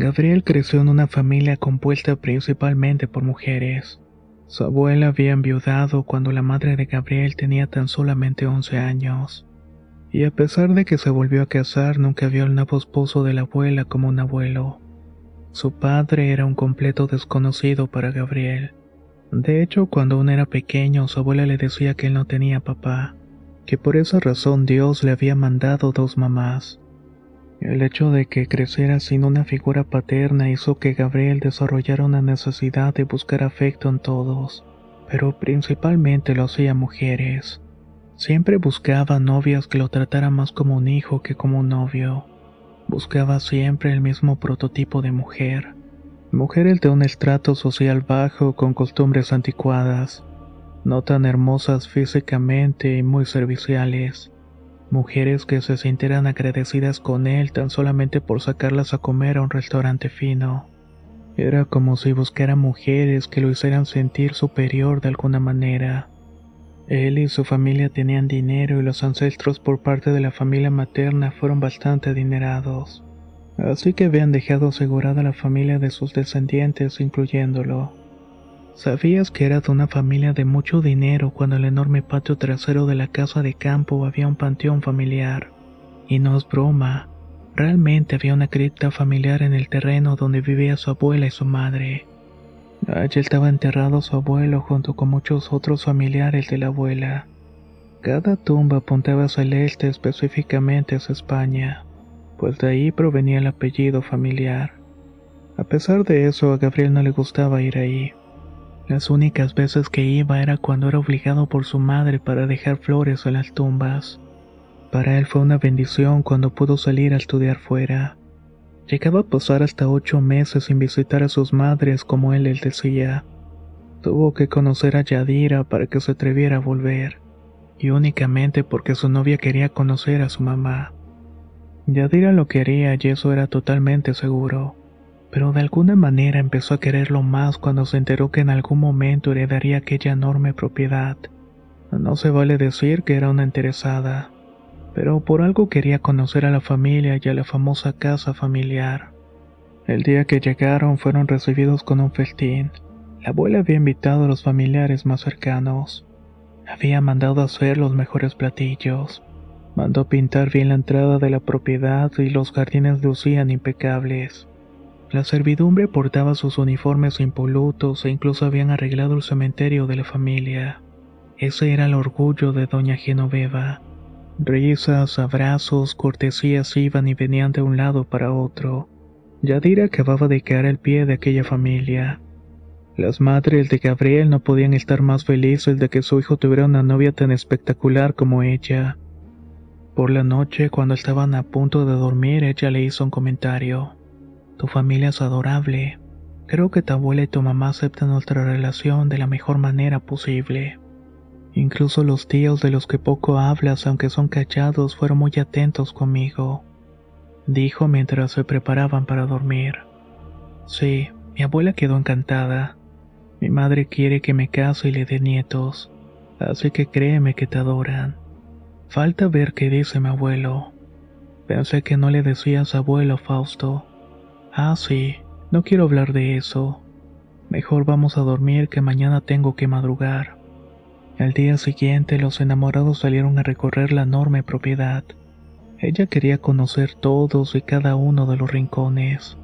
Gabriel creció en una familia compuesta principalmente por mujeres. Su abuela había enviudado cuando la madre de Gabriel tenía tan solamente 11 años. Y a pesar de que se volvió a casar, nunca vio al nuevo esposo de la abuela como un abuelo. Su padre era un completo desconocido para Gabriel. De hecho, cuando aún era pequeño, su abuela le decía que él no tenía papá, que por esa razón Dios le había mandado dos mamás. El hecho de que creciera sin una figura paterna hizo que Gabriel desarrollara una necesidad de buscar afecto en todos, pero principalmente lo hacía mujeres. Siempre buscaba novias que lo trataran más como un hijo que como un novio. Buscaba siempre el mismo prototipo de mujer. Mujeres de un estrato social bajo con costumbres anticuadas, no tan hermosas físicamente y muy serviciales mujeres que se sintieran agradecidas con él tan solamente por sacarlas a comer a un restaurante fino. Era como si buscara mujeres que lo hicieran sentir superior de alguna manera. Él y su familia tenían dinero y los ancestros por parte de la familia materna fueron bastante adinerados. Así que habían dejado asegurada la familia de sus descendientes, incluyéndolo. ¿Sabías que era de una familia de mucho dinero cuando en el enorme patio trasero de la casa de campo había un panteón familiar? Y no es broma, realmente había una cripta familiar en el terreno donde vivía su abuela y su madre. Allí estaba enterrado su abuelo junto con muchos otros familiares de la abuela. Cada tumba apuntaba hacia el este, específicamente hacia España, pues de ahí provenía el apellido familiar. A pesar de eso, a Gabriel no le gustaba ir ahí. Las únicas veces que iba era cuando era obligado por su madre para dejar flores en las tumbas. Para él fue una bendición cuando pudo salir a estudiar fuera. Llegaba a pasar hasta ocho meses sin visitar a sus madres como él les decía. Tuvo que conocer a Yadira para que se atreviera a volver, y únicamente porque su novia quería conocer a su mamá. Yadira lo quería y eso era totalmente seguro pero de alguna manera empezó a quererlo más cuando se enteró que en algún momento heredaría aquella enorme propiedad. No se vale decir que era una interesada, pero por algo quería conocer a la familia y a la famosa casa familiar. El día que llegaron fueron recibidos con un festín. La abuela había invitado a los familiares más cercanos. Había mandado hacer los mejores platillos. Mandó pintar bien la entrada de la propiedad y los jardines lucían impecables. La servidumbre portaba sus uniformes impolutos e incluso habían arreglado el cementerio de la familia. Ese era el orgullo de doña Genoveva. Risas, abrazos, cortesías iban y venían de un lado para otro. Yadira acababa de caer al pie de aquella familia. Las madres de Gabriel no podían estar más felices de que su hijo tuviera una novia tan espectacular como ella. Por la noche, cuando estaban a punto de dormir, ella le hizo un comentario. Tu familia es adorable. Creo que tu abuela y tu mamá aceptan nuestra relación de la mejor manera posible. Incluso los tíos de los que poco hablas, aunque son callados, fueron muy atentos conmigo, dijo mientras se preparaban para dormir. Sí, mi abuela quedó encantada. Mi madre quiere que me case y le dé nietos, así que créeme que te adoran. Falta ver qué dice mi abuelo. Pensé que no le decías abuelo, Fausto. Ah, sí, no quiero hablar de eso. Mejor vamos a dormir que mañana tengo que madrugar. Al día siguiente los enamorados salieron a recorrer la enorme propiedad. Ella quería conocer todos y cada uno de los rincones.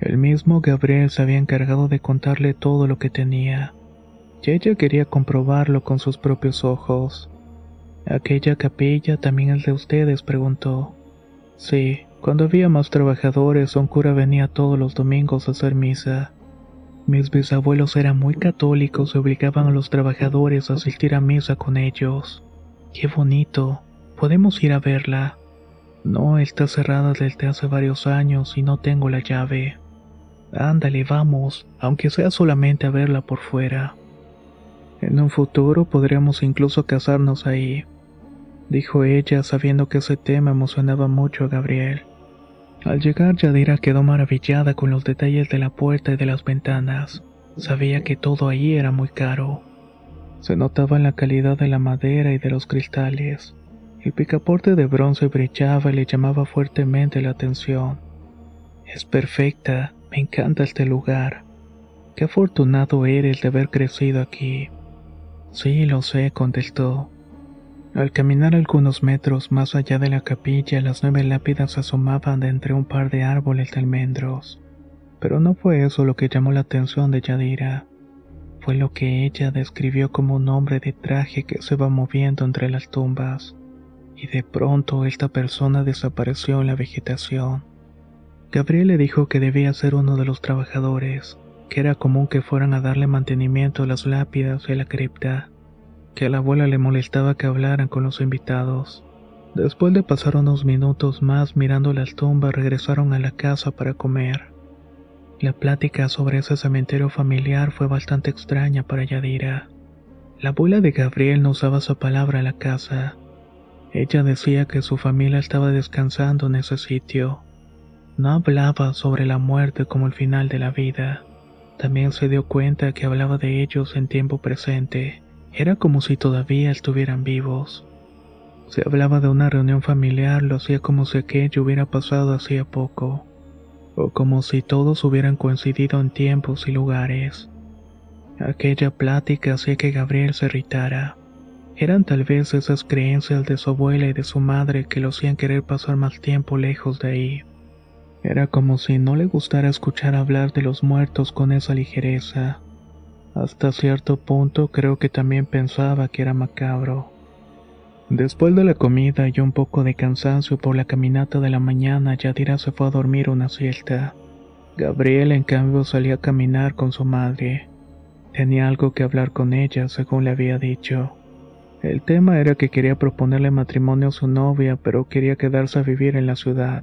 El mismo Gabriel se había encargado de contarle todo lo que tenía, y ella quería comprobarlo con sus propios ojos. ¿Aquella capilla también es de ustedes? preguntó. Sí, cuando había más trabajadores, un cura venía todos los domingos a hacer misa. Mis bisabuelos eran muy católicos y obligaban a los trabajadores a asistir a misa con ellos. Qué bonito. Podemos ir a verla. No, está cerrada desde hace varios años y no tengo la llave. Ándale, vamos, aunque sea solamente a verla por fuera. En un futuro podríamos incluso casarnos ahí, dijo ella sabiendo que ese tema emocionaba mucho a Gabriel. Al llegar Yadira quedó maravillada con los detalles de la puerta y de las ventanas. Sabía que todo ahí era muy caro. Se notaba la calidad de la madera y de los cristales. El picaporte de bronce brillaba y le llamaba fuertemente la atención. Es perfecta, me encanta este lugar. Qué afortunado eres de haber crecido aquí. Sí, lo sé, contestó. Al caminar algunos metros más allá de la capilla, las nueve lápidas asomaban de entre un par de árboles de almendros. Pero no fue eso lo que llamó la atención de Yadira. Fue lo que ella describió como un hombre de traje que se va moviendo entre las tumbas. Y de pronto esta persona desapareció en la vegetación. Gabriel le dijo que debía ser uno de los trabajadores, que era común que fueran a darle mantenimiento a las lápidas a la cripta, que a la abuela le molestaba que hablaran con los invitados. Después de pasar unos minutos más mirando las tumbas, regresaron a la casa para comer. La plática sobre ese cementerio familiar fue bastante extraña para Yadira. La abuela de Gabriel no usaba esa palabra en la casa. Ella decía que su familia estaba descansando en ese sitio no hablaba sobre la muerte como el final de la vida. También se dio cuenta que hablaba de ellos en tiempo presente. Era como si todavía estuvieran vivos. Se hablaba de una reunión familiar, lo hacía como si aquello hubiera pasado hacía poco, o como si todos hubieran coincidido en tiempos y lugares. Aquella plática hacía que Gabriel se irritara. Eran tal vez esas creencias de su abuela y de su madre que lo hacían querer pasar más tiempo lejos de ahí. Era como si no le gustara escuchar hablar de los muertos con esa ligereza. Hasta cierto punto creo que también pensaba que era macabro. Después de la comida y un poco de cansancio por la caminata de la mañana, Yadira se fue a dormir una siesta. Gabriel, en cambio, salía a caminar con su madre. Tenía algo que hablar con ella, según le había dicho. El tema era que quería proponerle matrimonio a su novia, pero quería quedarse a vivir en la ciudad.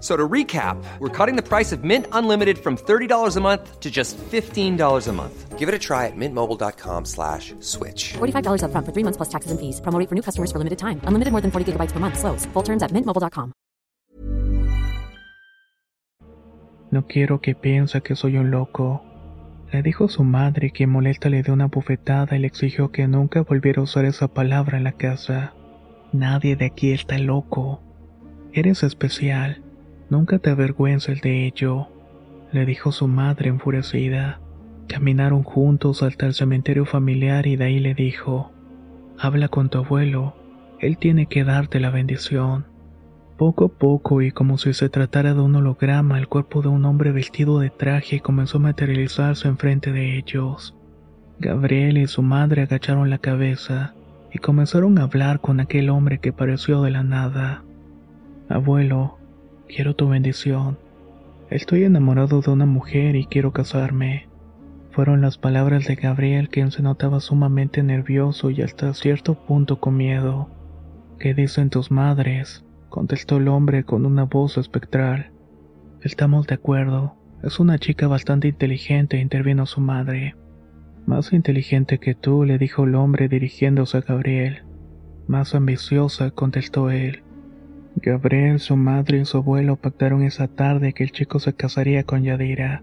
So to recap, we're cutting the price of Mint Unlimited from $30 a month to just $15 a month. Give it a try at mintmobile.com slash switch. $45 up front for three months plus taxes and fees. Promo for new customers for limited time. Unlimited more than 40 gigabytes per month. Slows. Full terms at mintmobile.com. No quiero que piense que soy un loco. Le dijo su madre que molesta le dio una bufetada y le exigió que nunca volviera a usar esa palabra en la casa. Nadie de aquí está loco. Eres especial. Nunca te avergüences de ello, le dijo su madre enfurecida. Caminaron juntos hasta el cementerio familiar y de ahí le dijo, habla con tu abuelo, él tiene que darte la bendición. Poco a poco y como si se tratara de un holograma, el cuerpo de un hombre vestido de traje comenzó a materializarse enfrente de ellos. Gabriel y su madre agacharon la cabeza y comenzaron a hablar con aquel hombre que pareció de la nada. Abuelo, Quiero tu bendición. Estoy enamorado de una mujer y quiero casarme. Fueron las palabras de Gabriel quien se notaba sumamente nervioso y hasta cierto punto con miedo. ¿Qué dicen tus madres? contestó el hombre con una voz espectral. Estamos de acuerdo. Es una chica bastante inteligente, intervino su madre. Más inteligente que tú, le dijo el hombre dirigiéndose a Gabriel. Más ambiciosa, contestó él. Gabriel, su madre y su abuelo pactaron esa tarde que el chico se casaría con Yadira.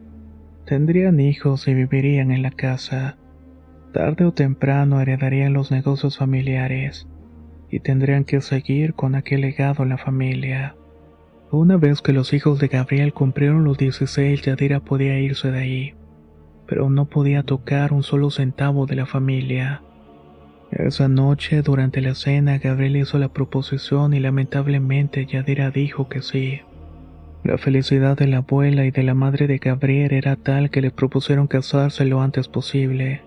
Tendrían hijos y vivirían en la casa. Tarde o temprano heredarían los negocios familiares y tendrían que seguir con aquel legado en la familia. Una vez que los hijos de Gabriel cumplieron los 16, Yadira podía irse de ahí, pero no podía tocar un solo centavo de la familia. Esa noche, durante la cena, Gabriel hizo la proposición y lamentablemente Yadira dijo que sí. La felicidad de la abuela y de la madre de Gabriel era tal que le propusieron casarse lo antes posible.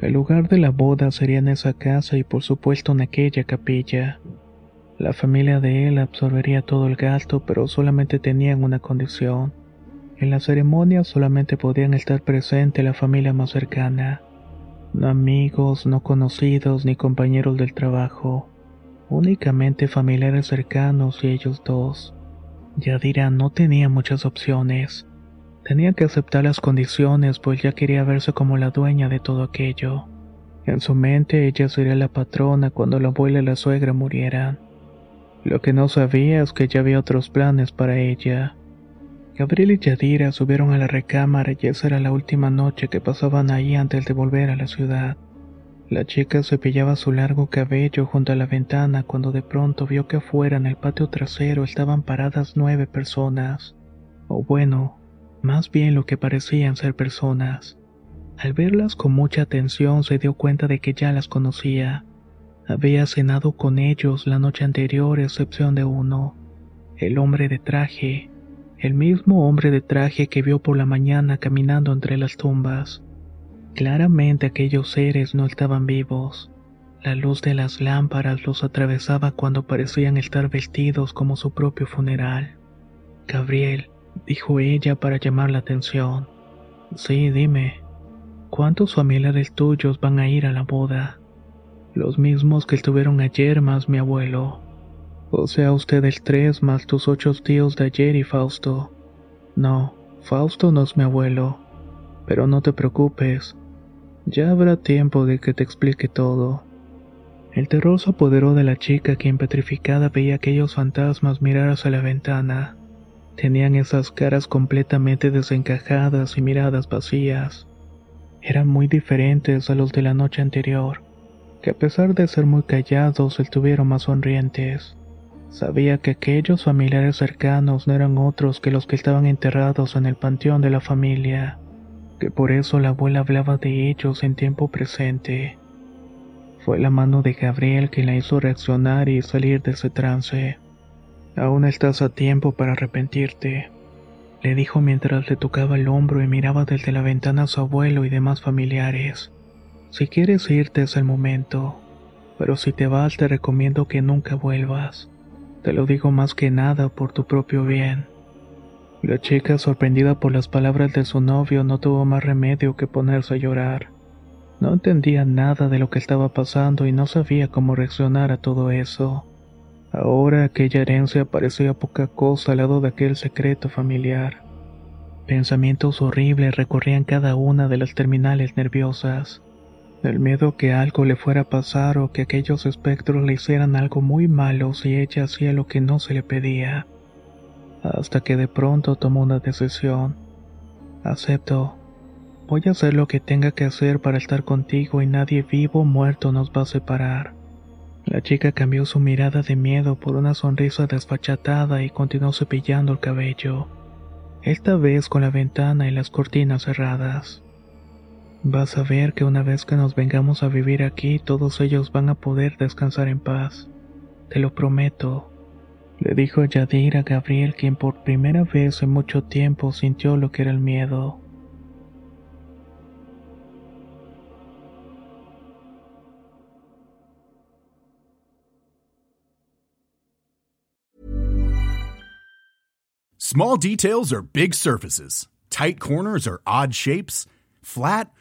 El lugar de la boda sería en esa casa y por supuesto en aquella capilla. La familia de él absorbería todo el gasto, pero solamente tenían una condición. En la ceremonia solamente podían estar presentes la familia más cercana. No amigos, no conocidos ni compañeros del trabajo. Únicamente familiares cercanos y ellos dos. Yadira no tenía muchas opciones. Tenía que aceptar las condiciones, pues ya quería verse como la dueña de todo aquello. En su mente ella sería la patrona cuando la abuela y la suegra murieran. Lo que no sabía es que ya había otros planes para ella. Gabriel y Yadira subieron a la recámara y esa era la última noche que pasaban ahí antes de volver a la ciudad. La chica cepillaba su largo cabello junto a la ventana cuando de pronto vio que afuera en el patio trasero estaban paradas nueve personas. O bueno, más bien lo que parecían ser personas. Al verlas con mucha atención se dio cuenta de que ya las conocía. Había cenado con ellos la noche anterior, excepción de uno, el hombre de traje, el mismo hombre de traje que vio por la mañana caminando entre las tumbas. Claramente aquellos seres no estaban vivos. La luz de las lámparas los atravesaba cuando parecían estar vestidos como su propio funeral. Gabriel, dijo ella para llamar la atención. Sí, dime, ¿cuántos familiares tuyos van a ir a la boda? Los mismos que estuvieron ayer más mi abuelo. O sea, ustedes tres más tus ocho tíos de ayer y Fausto. No, Fausto no es mi abuelo. Pero no te preocupes, ya habrá tiempo de que te explique todo. El terror se apoderó de la chica quien petrificada veía aquellos fantasmas mirar hacia la ventana. Tenían esas caras completamente desencajadas y miradas vacías. Eran muy diferentes a los de la noche anterior, que a pesar de ser muy callados estuvieron más sonrientes. Sabía que aquellos familiares cercanos no eran otros que los que estaban enterrados en el panteón de la familia, que por eso la abuela hablaba de ellos en tiempo presente. Fue la mano de Gabriel que la hizo reaccionar y salir de ese trance. Aún estás a tiempo para arrepentirte, le dijo mientras le tocaba el hombro y miraba desde la ventana a su abuelo y demás familiares. Si quieres irte es el momento, pero si te vas te recomiendo que nunca vuelvas. Te lo digo más que nada por tu propio bien. La chica, sorprendida por las palabras de su novio, no tuvo más remedio que ponerse a llorar. No entendía nada de lo que estaba pasando y no sabía cómo reaccionar a todo eso. Ahora aquella herencia parecía poca cosa al lado de aquel secreto familiar. Pensamientos horribles recorrían cada una de las terminales nerviosas. El miedo que algo le fuera a pasar o que aquellos espectros le hicieran algo muy malo si ella hacía lo que no se le pedía. Hasta que de pronto tomó una decisión. Acepto. Voy a hacer lo que tenga que hacer para estar contigo y nadie vivo o muerto nos va a separar. La chica cambió su mirada de miedo por una sonrisa desfachatada y continuó cepillando el cabello, esta vez con la ventana y las cortinas cerradas. Vas a ver que una vez que nos vengamos a vivir aquí, todos ellos van a poder descansar en paz. Te lo prometo, le dijo Yadir a Gabriel, quien por primera vez en mucho tiempo sintió lo que era el miedo. Small details are big surfaces. Tight corners are odd shapes. Flat,